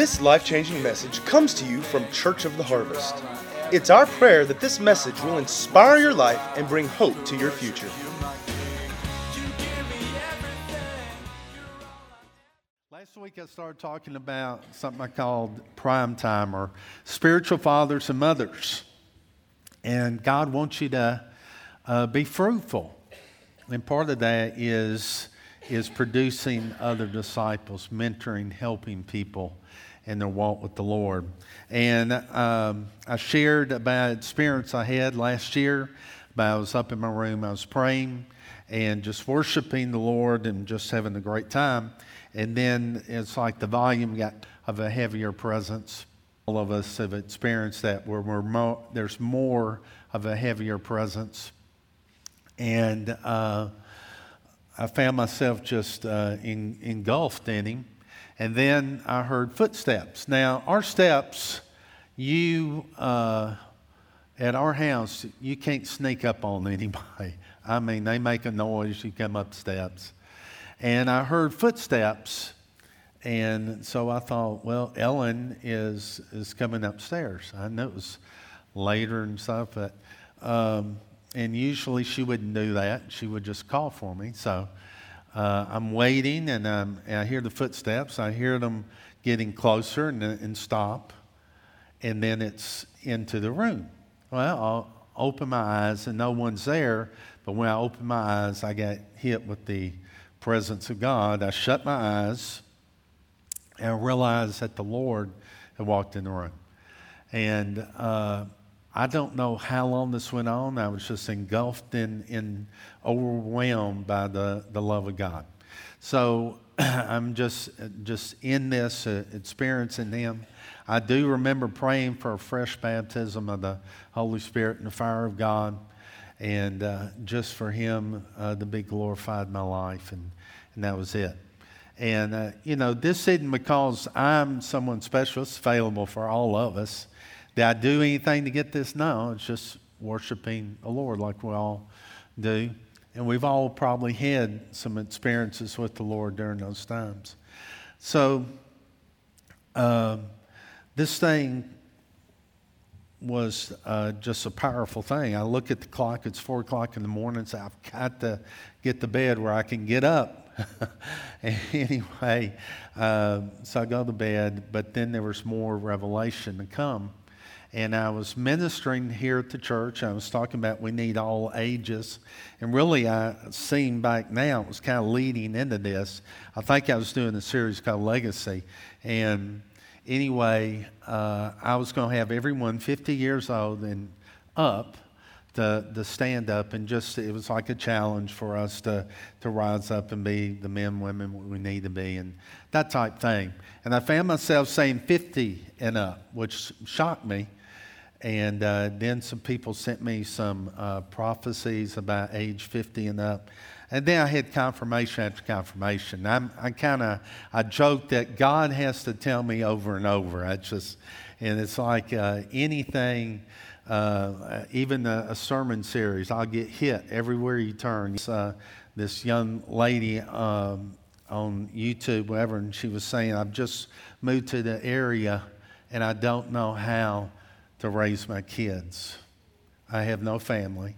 This life changing message comes to you from Church of the Harvest. It's our prayer that this message will inspire your life and bring hope to your future. Last week I started talking about something I called prime time or spiritual fathers and mothers. And God wants you to uh, be fruitful. And part of that is, is producing other disciples, mentoring, helping people in their walk with the Lord. And um, I shared about experience I had last year. About I was up in my room, I was praying and just worshiping the Lord and just having a great time. And then it's like the volume got of a heavier presence. All of us have experienced that where we're more, there's more of a heavier presence. And uh, I found myself just uh, in, engulfed in him. And then I heard footsteps. Now, our steps, you, uh, at our house, you can't sneak up on anybody. I mean, they make a noise, you come up steps. And I heard footsteps. And so I thought, well, Ellen is, is coming upstairs. I know it was later and stuff, but, um, and usually she wouldn't do that. She would just call for me. So uh, I'm waiting and, and, I hear the footsteps. I hear them getting closer and, and stop. And then it's into the room. Well, I'll open my eyes and no one's there. But when I open my eyes, I got hit with the presence of God. I shut my eyes and I realized that the Lord had walked in the room. And uh, I don't know how long this went on. I was just engulfed in, in overwhelmed by the, the love of God. So I'm just, just in this, uh, experiencing Him. I do remember praying for a fresh baptism of the Holy Spirit and the fire of God, and uh, just for Him uh, to be glorified in my life, and, and that was it. And, uh, you know, this isn't because I'm someone special, it's available for all of us. Did I do anything to get this? No, it's just worshiping the Lord like we all do. And we've all probably had some experiences with the Lord during those times. So, uh, this thing was uh, just a powerful thing. I look at the clock, it's four o'clock in the morning, so I've got to get to bed where I can get up. anyway, uh, so I go to bed, but then there was more revelation to come and I was ministering here at the church. I was talking about we need all ages. And really, I seem back now, it was kind of leading into this. I think I was doing a series called Legacy. And anyway, uh, I was going to have everyone 50 years old and up to, to stand up and just, it was like a challenge for us to, to rise up and be the men, women we need to be, and that type thing. And I found myself saying 50 and up, which shocked me and uh, then some people sent me some uh, prophecies about age 50 and up. And then I had confirmation after confirmation. I'm, I kind of, I joke that God has to tell me over and over. I just, and it's like uh, anything, uh, even a, a, sermon series, I'll get hit everywhere you turn. Uh, this young lady um, on YouTube, whatever, and she was saying, I've just moved to the area and I don't know how to raise my kids. I have no family.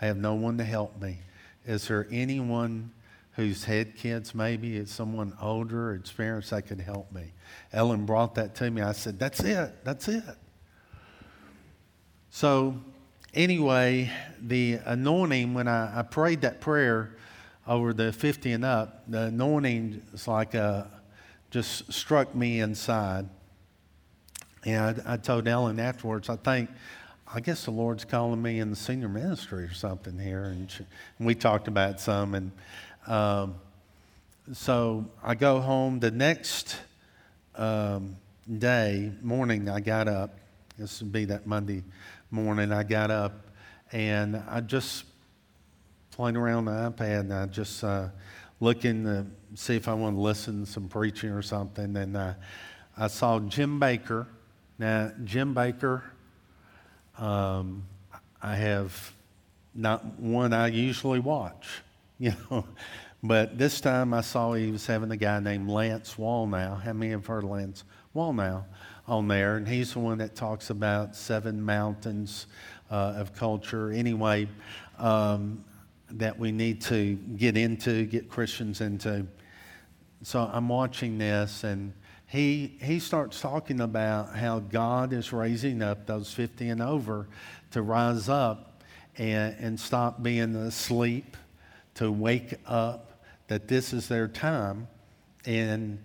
I have no one to help me. Is there anyone who's had kids, maybe it's someone older, experienced, that could help me? Ellen brought that to me. I said, That's it. That's it. So, anyway, the anointing, when I, I prayed that prayer over the 50 and up, the anointing is like a, just struck me inside. And I, I told Ellen afterwards, I think, I guess the Lord's calling me in the senior ministry or something here. And, she, and we talked about some. And um, so I go home. The next um, day, morning, I got up. This would be that Monday morning. I got up and I just playing around the iPad and I just uh, looking to see if I want to listen to some preaching or something. And uh, I saw Jim Bakker now, Jim Bakker, um, I have not one I usually watch, you know, but this time I saw he was having a guy named Lance Wallnau. How many have heard of Lance Wallnau on there, and he's the one that talks about seven mountains uh, of culture. Anyway, um, that we need to get into, get Christians into. So I'm watching this, and he, he starts talking about how God is raising up those 50 and over to rise up and, and stop being asleep, to wake up, that this is their time. And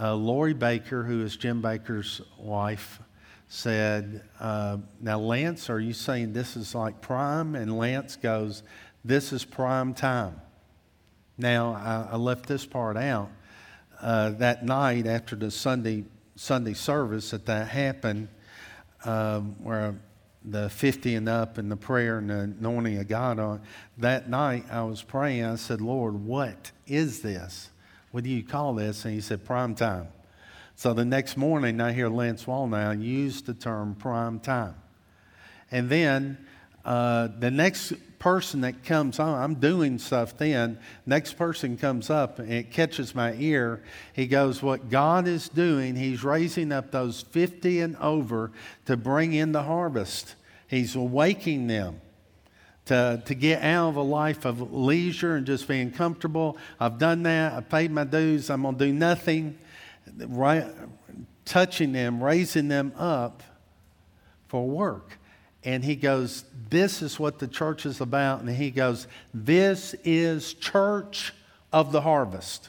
uh, Lori Bakker, who is Jim Bakker's wife, said, uh, Now, Lance, are you saying this is like prime? And Lance goes, This is prime time. Now, I, I left this part out. Uh, that night after the Sunday, Sunday service that that happened, um, where the 50 and up and the prayer and the anointing of God on, that night I was praying. I said, Lord, what is this? What do you call this? And he said, prime time. So the next morning, I hear Lance Wallnau use the term prime time. And then uh, the next person that comes on, I'm doing stuff then. Next person comes up and it catches my ear. He goes, What God is doing, He's raising up those 50 and over to bring in the harvest. He's awaking them to, to get out of a life of leisure and just being comfortable. I've done that. I paid my dues. I'm going to do nothing right, touching them, raising them up for work. And he goes, This is what the church is about. And he goes, This is church of the harvest.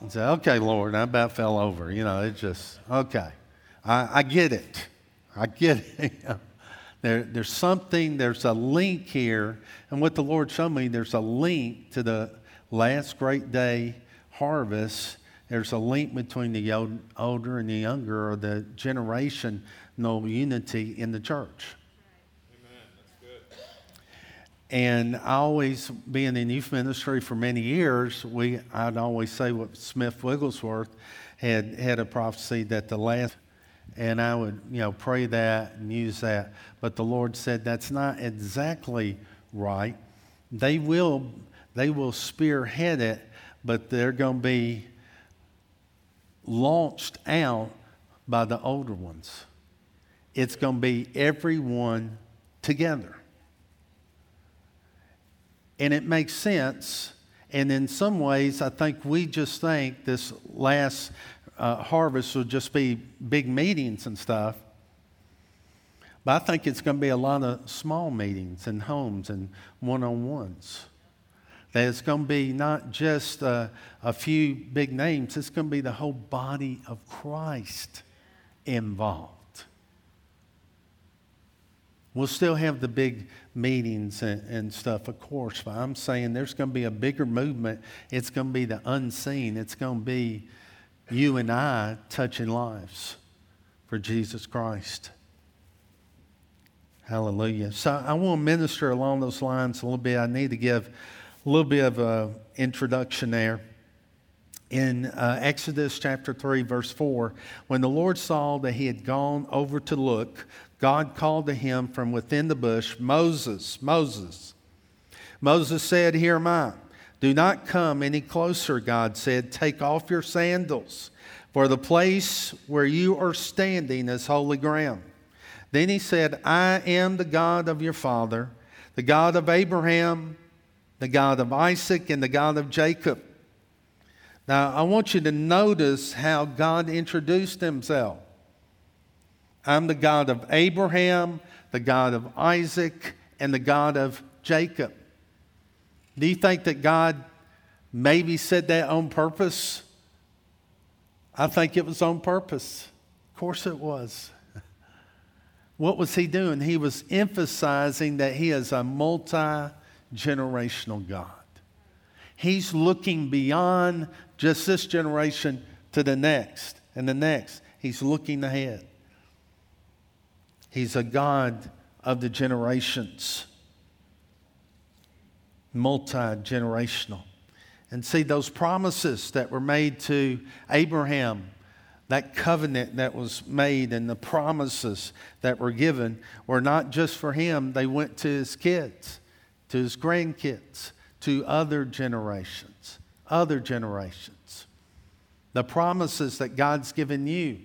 And say, Okay, Lord, I about fell over. You know, it just, okay. I, I get it. I get it. there, there's something, there's a link here. And what the Lord showed me, there's a link to the last great day harvest, there's a link between the older and the younger or the generational unity in the church. And I always, being in youth ministry for many years, we, I'd always say what Smith Wigglesworth had had a prophecy that the last, and I would, you know, pray that and use that. But the Lord said that's not exactly right. They will, they will spearhead it, but they're going to be launched out by the older ones. It's going to be everyone together. And it makes sense. And in some ways, I think we just think this last uh, harvest will just be big meetings and stuff. But I think it's going to be a lot of small meetings and homes and one on ones. That it's going to be not just a, a few big names, it's going to be the whole body of Christ involved. We'll still have the big meetings and, and, stuff, of course, but I'm saying there's going to be a bigger movement. It's going to be the unseen. It's going to be you and I touching lives for Jesus Christ. Hallelujah. So I want to minister along those lines a little bit. I need to give a little bit of an introduction there. In uh, Exodus chapter 3, verse 4, when the Lord saw that he had gone over to look, God called to him from within the bush, Moses, Moses. Moses said, Here am I. Do not come any closer, God said. Take off your sandals, for the place where you are standing is holy ground. Then he said, I am the God of your father, the God of Abraham the God of Isaac and the God of Jacob. Now, I want you to notice how God introduced himself. I'm the God of Abraham, the God of Isaac, and the God of Jacob. Do you think that God maybe said that on purpose? I think it was on purpose. Of course it was. What was he doing? He was emphasizing that he is a multi generational God. He's looking beyond just this generation to the next and the next. He's looking ahead. He's a God of the generations, multi generational. And see, those promises that were made to Abraham, that covenant that was made, and the promises that were given were not just for him, they went to his kids to his grandkids, to other generations, other generations. The promises that God's given you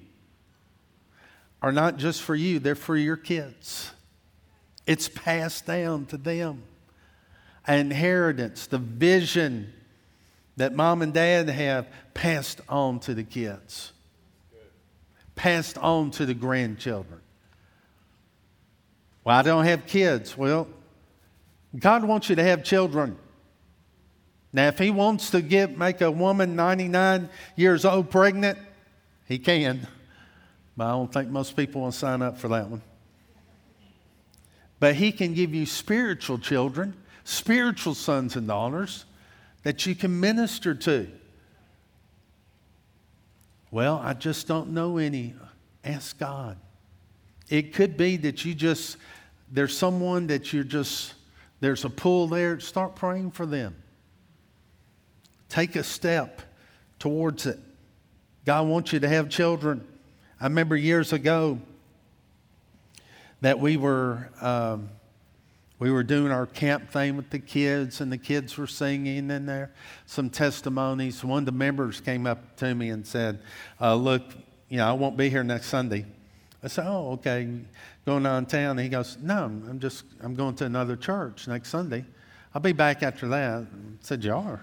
are not just for you, they're for your kids. It's passed down to them. An Inheritance, the vision that mom and dad have passed on to the kids, passed on to the grandchildren. Well, I don't have kids. Well, God wants you to have children. Now, if He wants to make a woman 99 years old pregnant, He can. But I don't think most people will sign up for that one. But He can give you spiritual children, spiritual sons and daughters that you can minister to. Well, I just don't know any. Ask God. It could be that you just, there's someone that you're just, there's a pull there. Start praying for them. Take a step towards it. God wants you to have children. I remember years ago that we were. Um, we were doing our camp thing with the kids, and the kids were singing, in there some testimonies. One of the members came up to me and said, uh, "Look, you know, I won't be here next Sunday." I said, "Oh, okay, going on town." And he goes, "No, I'm just I'm going to another church next Sunday. I'll be back after that." I said, "You are?"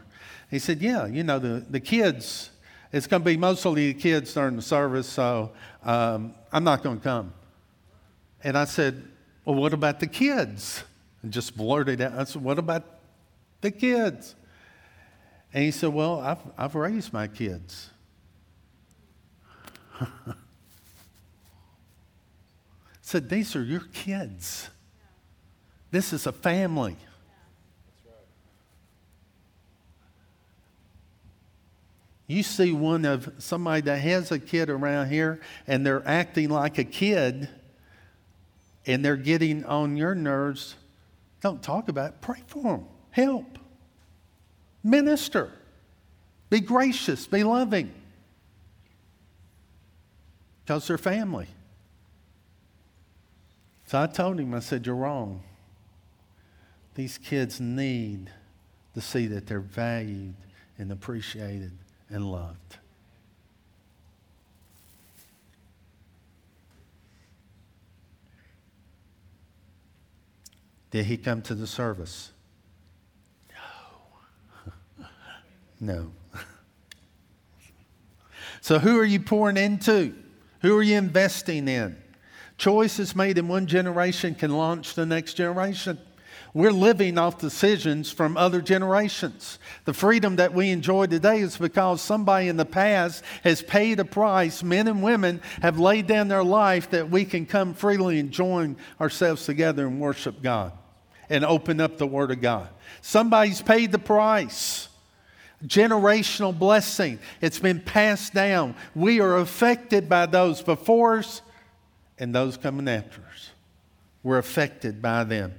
He said, "Yeah, you know the the kids. It's going to be mostly the kids during the service, so um, I'm not going to come." And I said, "Well, what about the kids?" and just blurted out. I said, What about the kids? And he said, Well, I've, I've raised my kids. said, These are your kids. This is a family. You see one of somebody that has a kid around here and they're acting like a kid and they're getting on your nerves don't talk about it. Pray for them. Help. Minister. Be gracious. Be loving. Because they're family. So I told him, I said, You're wrong. These kids need to see that they're valued and appreciated and loved. Did he come to the service? No. no. so, who are you pouring into? Who are you investing in? Choices made in one generation can launch the next generation. We're living off decisions from other generations. The freedom that we enjoy today is because somebody in the past has paid a price. Men and women have laid down their life that we can come freely and join ourselves together and worship God and open up the Word of God. Somebody's paid the price. Generational blessing. It's been passed down. We are affected by those before us and those coming after us. We're affected by them.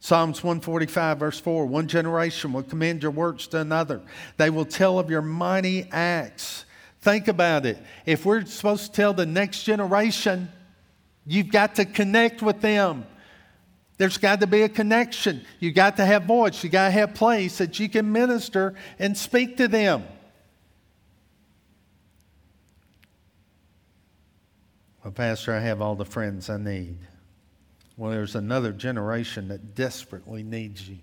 Psalms 145, verse 4 One generation will commend your works to another, they will tell of your mighty acts. Think about it. If we're supposed to tell the next generation, you've got to connect with them. There's got to be a connection. You've got to have voice. You got to have place that you can minister and speak to them. Well, Pastor, I have all the friends I need. Well, there's another generation that desperately needs you.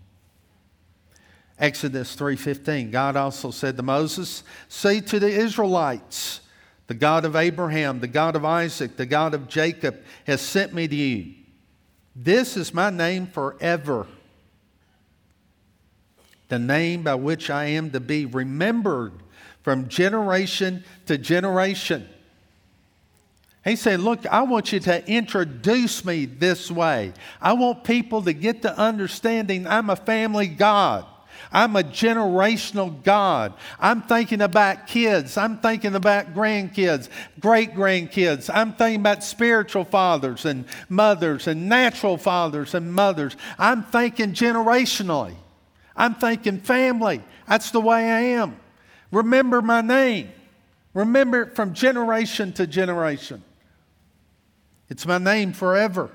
Exodus 3:15 God also said to Moses, "Say to the Israelites, the God of Abraham, the God of Isaac, the God of Jacob has sent me to you. This is my name forever, the name by which I am to be remembered from generation to generation." He said, Look, I want you to introduce me this way. I want people to get to understanding I'm a family God. I'm a generational God. I'm thinking about kids. I'm thinking about grandkids, great grandkids. I'm thinking about spiritual fathers and mothers and natural fathers and mothers. I'm thinking generationally. I'm thinking family. That's the way I am. Remember my name. Remember it from generation to generation. It's my name forever.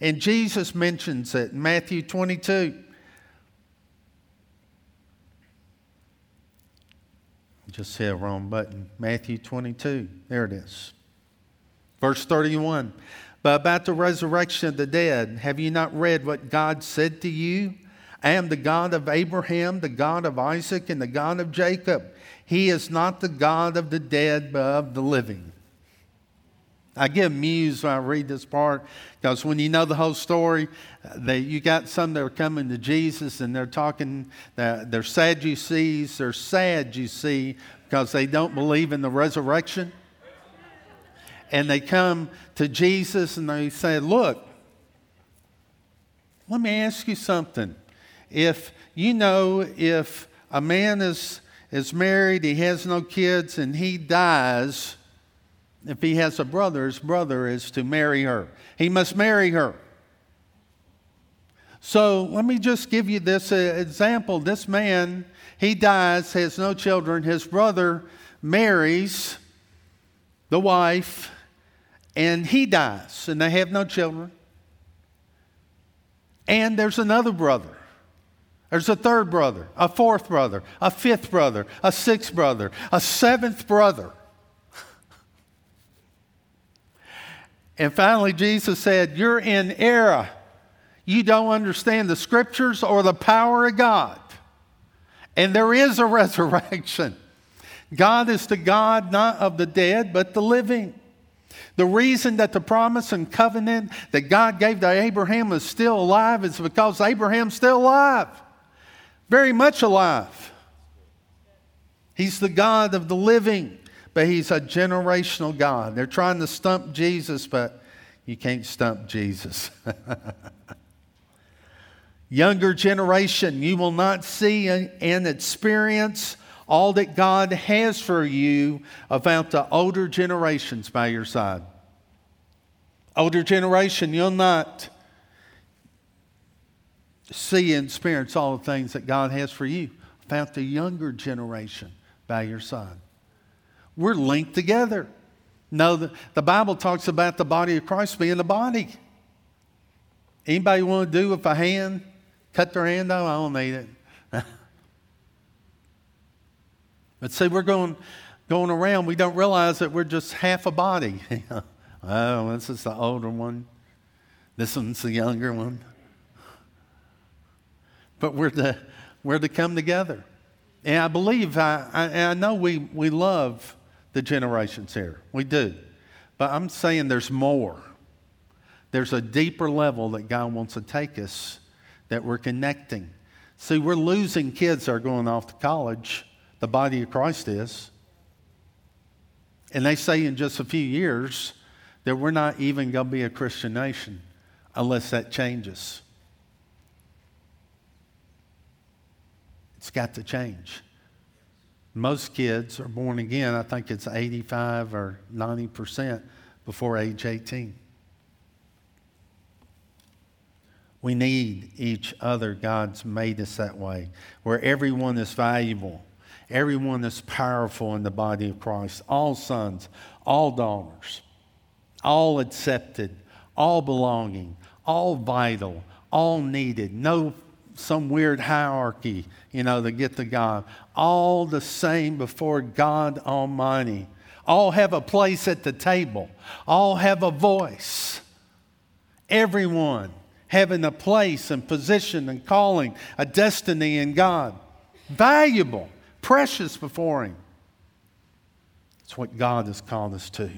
And Jesus mentions it in Matthew 22. Just hit a wrong button. Matthew 22. There it is. Verse 31. But about the resurrection of the dead, have you not read what God said to you? I am the God of Abraham, the God of Isaac, and the God of Jacob. He is not the God of the dead, but of the living. I get amused when I read this part because when you know the whole story, you got some that are coming to Jesus and they're talking, they're Sadducees, they're sad, you see, because they don't believe in the resurrection. And they come to Jesus and they say, Look, let me ask you something. If you know, if a man is, is married, he has no kids, and he dies, if he has a brother, his brother is to marry her. He must marry her. So let me just give you this uh, example. This man, he dies, has no children. His brother marries the wife, and he dies, and they have no children. And there's another brother. There's a third brother, a fourth brother, a fifth brother, a sixth brother, a seventh brother. And finally, Jesus said, You're in error. You don't understand the scriptures or the power of God. And there is a resurrection. God is the God not of the dead, but the living. The reason that the promise and covenant that God gave to Abraham is still alive is because Abraham's still alive, very much alive. He's the God of the living but he's a generational God. They're trying to stump Jesus, but you can't stump Jesus. Younger generation, you will not see and experience all that God has for you without the older generations by your side. Older generation, you'll not see and experience all the things that God has for you without the younger generation by your side. We're linked together. No, the, the Bible talks about the body of Christ being the body. Anybody want to do with a hand? Cut their hand off? I don't need it. but see, we're going, going around, we don't realize that we're just half a body. oh, this is the older one. This one's the younger one. But we're to, we're to come together. And I believe, I, I, I know we, we love the generations here. We do. But I'm saying there's more. There's a deeper level that God wants to take us that we're connecting. See, we're losing kids that are going off to college. The body of Christ is. And they say in just a few years that we're not even going to be a Christian nation unless that changes. It's got to change. Most kids are born again, I think it's 85 or 90% before age 18. We need each other. God's made us that way, where everyone is valuable, everyone is powerful in the body of Christ. All sons, all daughters, all accepted, all belonging, all vital, all needed. No some weird hierarchy, you know, to get to God. All the same before God Almighty. All have a place at the table, all have a voice. Everyone having a place and position and calling, a destiny in God. Valuable, precious before Him. It's what God has called us to.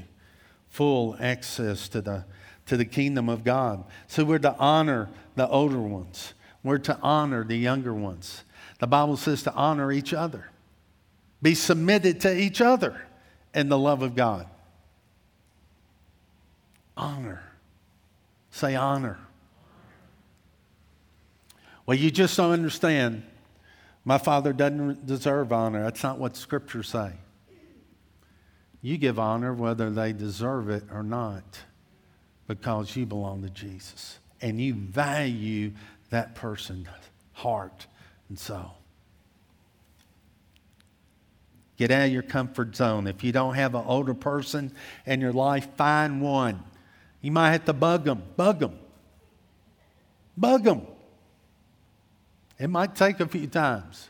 Full access to the, to the kingdom of God. So we're to honor the older ones. We're to honor the younger ones. The Bible says to honor each other, be submitted to each other in the love of God. Honor. Say honor. Well, you just don't understand. My father doesn't deserve honor. That's not what scriptures say. You give honor whether they deserve it or not because you belong to Jesus and you value that person's heart and soul. Get out of your comfort zone. If you don't have an older person in your life, find one. You might have to bug them. Bug them. Bug them. It might take a few times.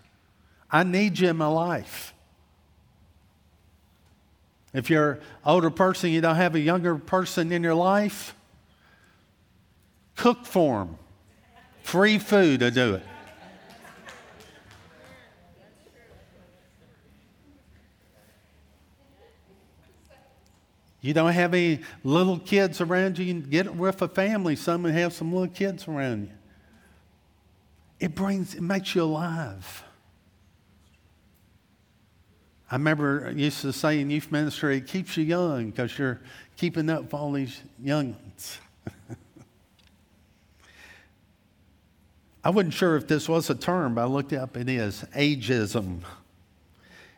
I need you in my life. If you're an older person, you don't have a younger person in your life, cook for them. Free food to do it. You don't have any little kids around you. You get with a family, some and have some little kids around you. It brings, it makes you alive. I remember used to say in youth ministry, it keeps you young because you're keeping up with all these young ones. I wasn't sure if this was a term, but I looked it up. It is ageism.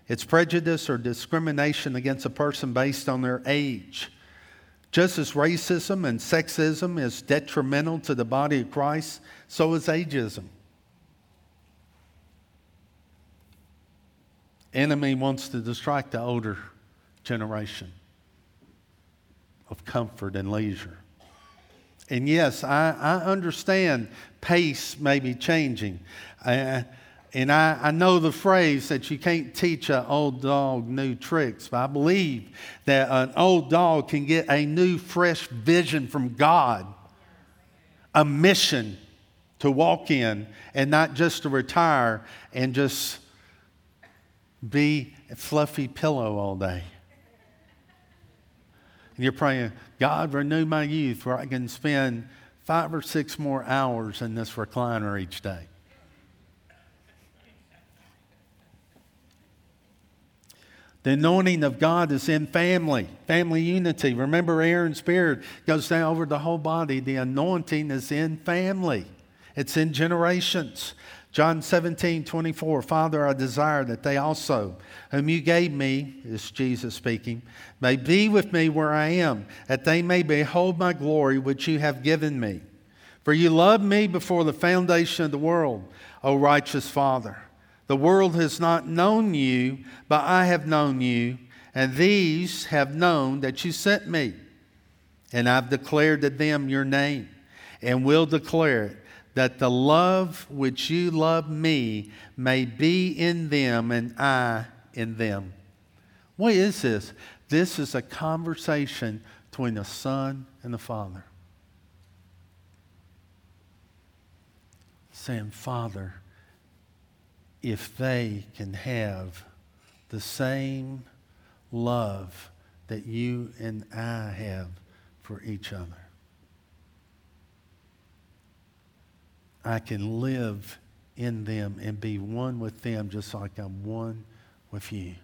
It's prejudice or discrimination against a person based on their age. Just as racism and sexism is detrimental to the body of Christ, so is ageism. Enemy wants to distract the older generation of comfort and leisure. And yes, I, I understand pace may be changing. And I, I know the phrase that you can't teach an old dog new tricks, but I believe that an old dog can get a new, fresh vision from God, a mission to walk in, and not just to retire and just be a fluffy pillow all day. And you're praying, God, renew my youth where I can spend five or six more hours in this recliner each day. The anointing of God is in family, family unity. Remember, Aaron's beard goes down over the whole body. The anointing is in family, it's in generations. John 17, 24, Father, I desire that they also, whom you gave me, is Jesus speaking, may be with me where I am, that they may behold my glory which you have given me. For you loved me before the foundation of the world, O righteous Father. The world has not known you, but I have known you, and these have known that you sent me. And I've declared to them your name, and will declare it, that the love which you love me may be in them, and I in them. What is this? This is a conversation between the Son and the Father. Saying, Father, if they can have the same love that you and I have for each other. I can live in them and be one with them just like I'm one with you.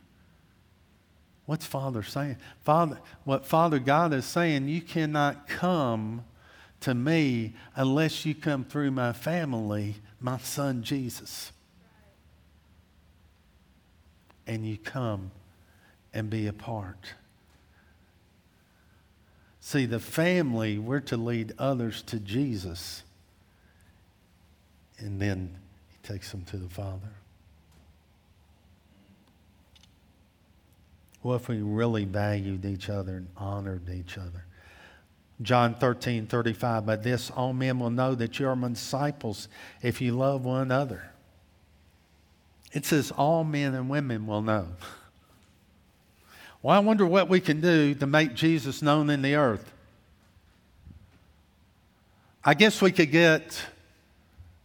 What's Father saying? Father, what Father God is saying, you cannot come to me unless you come through my family, my son Jesus and you come and be a part. See, the family, we're to lead others to Jesus. And then he takes them to the Father. What if we really valued each other and honored each other? John 13, 35, by this all men will know that you are my disciples if you love one another. It says all men and women will know. Well, I wonder what we can do to make Jesus known in the earth. I guess we could get,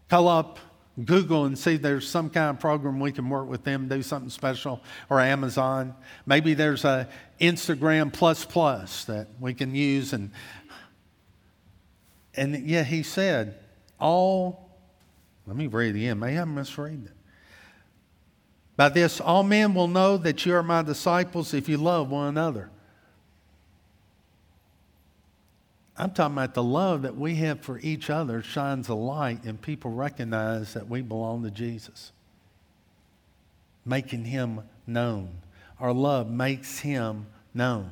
call up Google and see there's some kind of program we can work with them, do something special, or Amazon. Maybe there's a Instagram plus plus that we can use. And, and yeah, he said, all, let me read it again. May I misread it? By this, all men will know that you are my disciples if you love one another. I'm talking about the love that we have for each other shines a light, and people recognize that we belong to Jesus, making him known. Our love makes him known.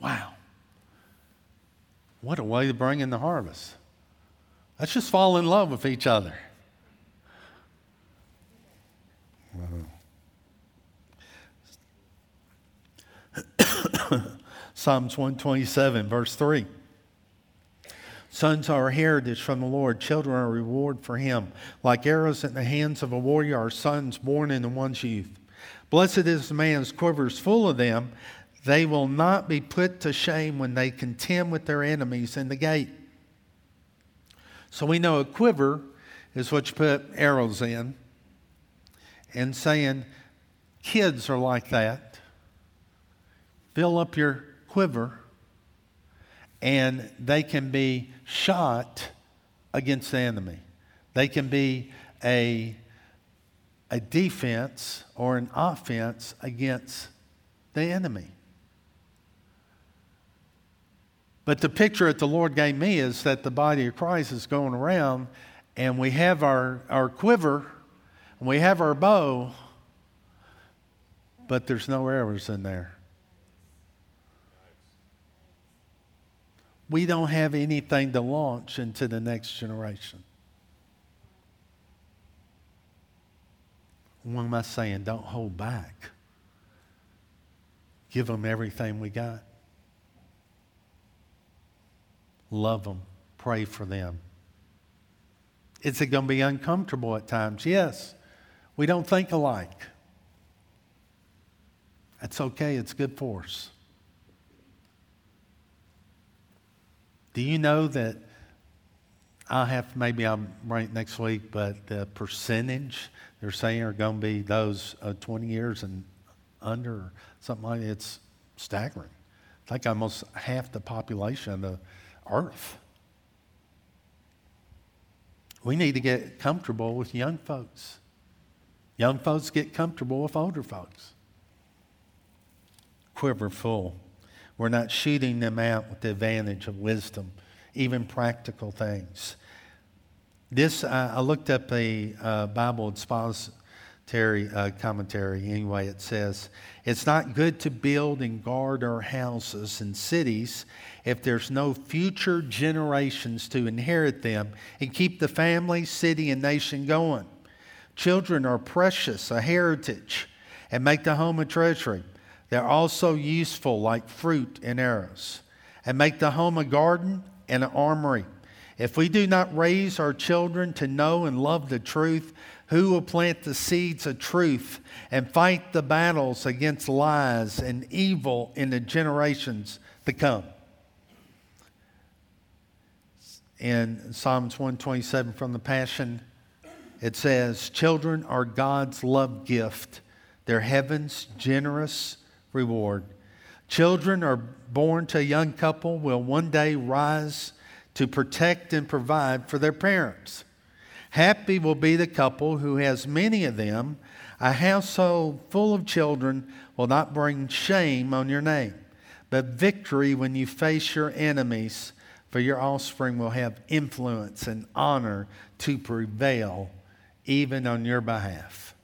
Wow. What a way to bring in the harvest. Let's just fall in love with each other. Psalms 127, verse 3. Sons are a heritage from the Lord, children are a reward for him. Like arrows in the hands of a warrior are sons born into one's youth. Blessed is the man's quiver is full of them. they will not be put to shame when they contend with their enemies in the gate. So we know a quiver is what you put arrows in, and saying kids are like that. Fill up your quiver, and they can be shot against the enemy. They can be a, a defense or an offense against the enemy. But the picture that the Lord gave me is that the body of Christ is going around and we have our, our quiver and we have our bow, but there's no arrows in there. We don't have anything to launch into the next generation. What am I saying? Don't hold back. Give them everything we got love them, pray for them. Is it going to be uncomfortable at times? Yes. We don't think alike. That's okay, it's good for us. Do you know that I'll have, maybe I'm right next week, but the percentage they're saying are going to be those uh, 20 years and under, something like that, it's staggering. It's like almost half the population of the earth. We need to get comfortable with young folks. Young folks get comfortable with older folks. Quiver full. We're not shooting them out with the advantage of wisdom, even practical things. This, uh, I looked up a uh, Bible expository uh, commentary. Anyway, it says, It's not good to build and guard our houses and cities if there's no future generations to inherit them and keep the family, city, and nation going. Children are precious, a heritage, and make the home a treasury. They're also useful like fruit and arrows, and make the home a garden and an armory. If we do not raise our children to know and love the truth, who will plant the seeds of truth and fight the battles against lies and evil in the generations to come? in Psalms 127 from the Passion, it says, Children are God's love gift, they're heaven's generous reward. Children are born to a young couple will one day rise to protect and provide for their parents. Happy will be the couple who has many of them. A household full of children will not bring shame on your name, but victory when you face your enemies for your offspring will have influence and honor to prevail even on your behalf.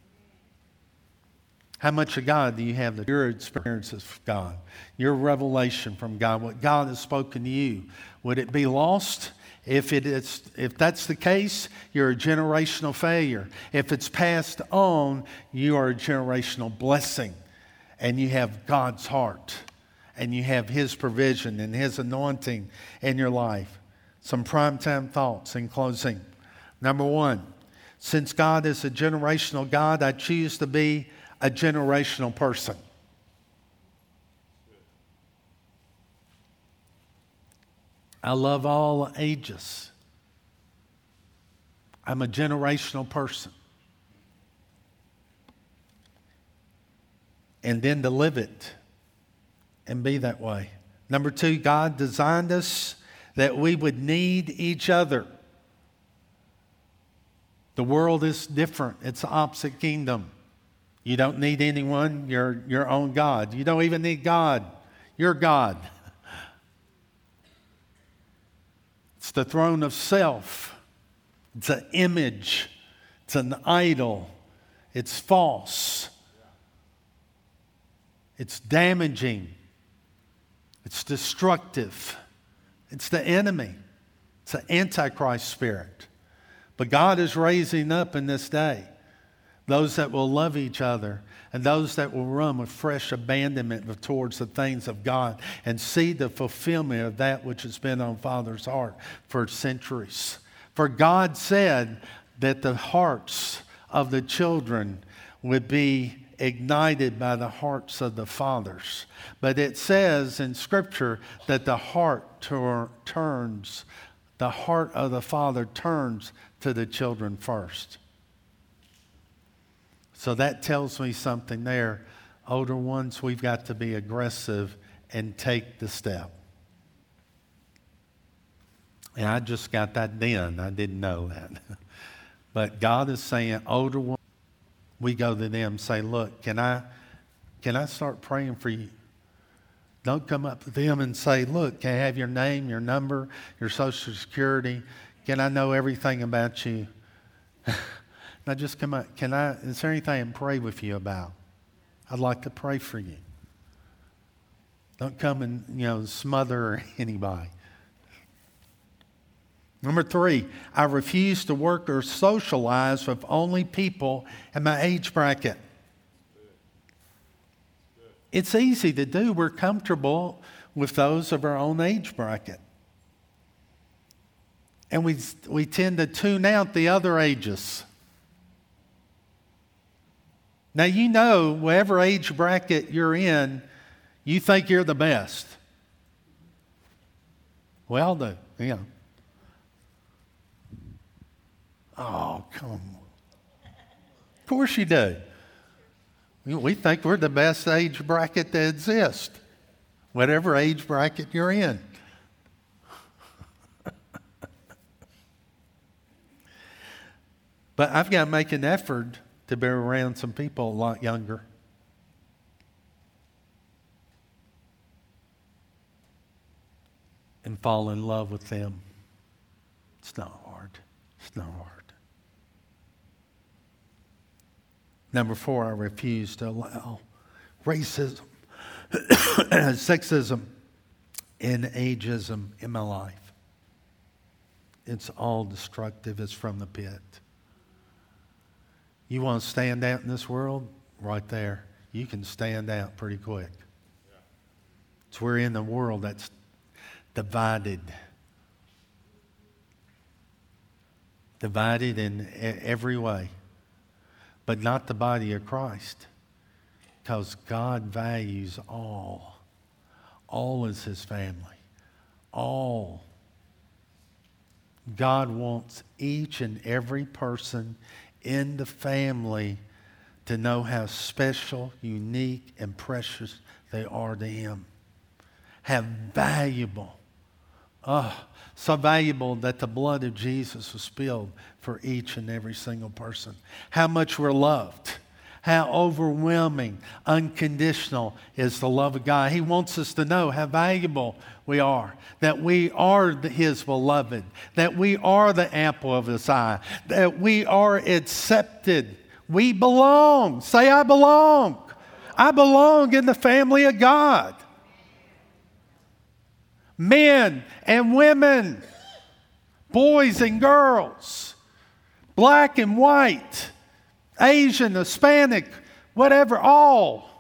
How much of God do you have that your experiences of God, your revelation from God, what God has spoken to you? Would it be lost? If, it is, if that's the case, you're a generational failure. If it's passed on, you are a generational blessing and you have God's heart and you have His provision and His anointing in your life. Some primetime thoughts in closing. Number one, since God is a generational God, I choose to be a generational person. I love all ages. I'm a generational person. And then to live it and be that way. Number two, God designed us that we would need each other. The world is different, it's the opposite kingdom. You don't need anyone, you're your own God. You don't even need God, you're God. It's the throne of self, it's an image, it's an idol, it's false, it's damaging. It's destructive. It's the enemy. It's an antichrist spirit. But God is raising up in this day those that will love each other and those that will run with fresh abandonment towards the things of God and see the fulfillment of that which has been on Father's heart for centuries. For God said that the hearts of the children would be ignited by the hearts of the fathers. But it says in Scripture that the heart tur- turns, the heart of the father turns to the children first. So that tells me something there. Older ones, we've got to be aggressive and take the step. And I just got that then. I didn't know that. but God is saying, older ones, we go to them say, Look, can I, can I start praying for you? Don't come up to them and say, Look, can I have your name, your number, your social security? Can I know everything about you? now just come up. Can I, is there anything I can pray with you about? I'd like to pray for you. Don't come and, you know, smother anybody. Number three, I refuse to work or socialize with only people in my age bracket. It's easy to do. We're comfortable with those of our own age bracket. And we, we tend to tune out the other ages. Now, you know, whatever age bracket you're in, you think you're the best. Well, the, you know. Oh, come on. Of course you do. We think we're the best age bracket that exists, whatever age bracket you're in. But I've got to make an effort to be around some people a lot younger. And fall in love with them. It's not hard. It's not hard. Number four, I refuse to allow racism, sexism, and ageism in my life. It's all destructive, it's from the pit. You want to stand out in this world? Right there. You can stand out pretty quick. It's we're in the world that's divided. Divided in every way but not the body of Christ. Because God values all. All is his family. All. God wants each and every person in the family to know how special, unique, and precious they are to him. How valuable. Oh, so valuable that the blood of Jesus was spilled for each and every single person. How much we're loved. How overwhelming, unconditional is the love of God. He wants us to know how valuable we are, that we are His beloved, that we are the apple of His eye, that we are accepted. We belong. Say, I belong. I belong in the family of God men and women, boys and girls, black and white, Asian, Hispanic, whatever, all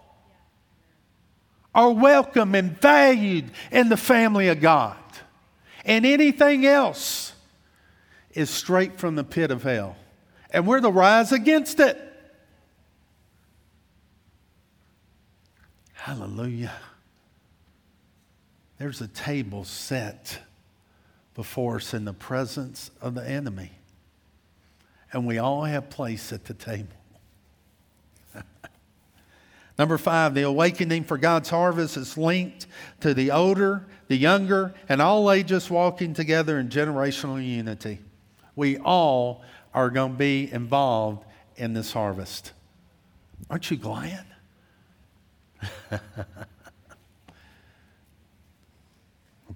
are welcome and valued in the family of God. And anything else is straight from the pit of hell. And we're to rise against it. Hallelujah. There's a table set before us in the presence of the enemy. And we all have place at the table. Number five, the awakening for God's harvest is linked to the older, the younger, and all ages walking together in generational unity. We all are going to be involved in this harvest. Aren't you glad?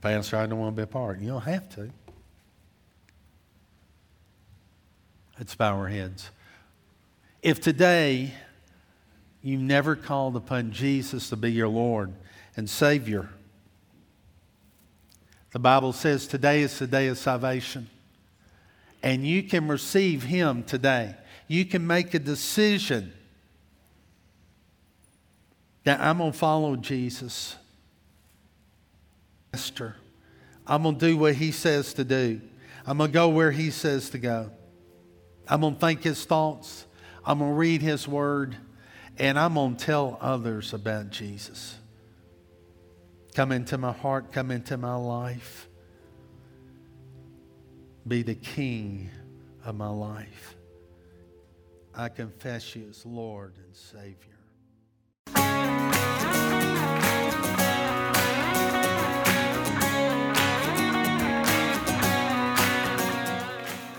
Pastor, I don't want to be a part. You don't have to. Let's bow our heads. If today you never called upon Jesus to be your Lord and Savior, the Bible says today is the day of salvation. And you can receive Him today. You can make a decision that I'm going to follow Jesus. Master. I'm going to do what he says to do. I'm going to go where he says to go. I'm going to think his thoughts. I'm going to read his word. and I'm going to tell others about Jesus. Come into my heart, come into my life. Be the king of my life. I confess you as Lord and Savior.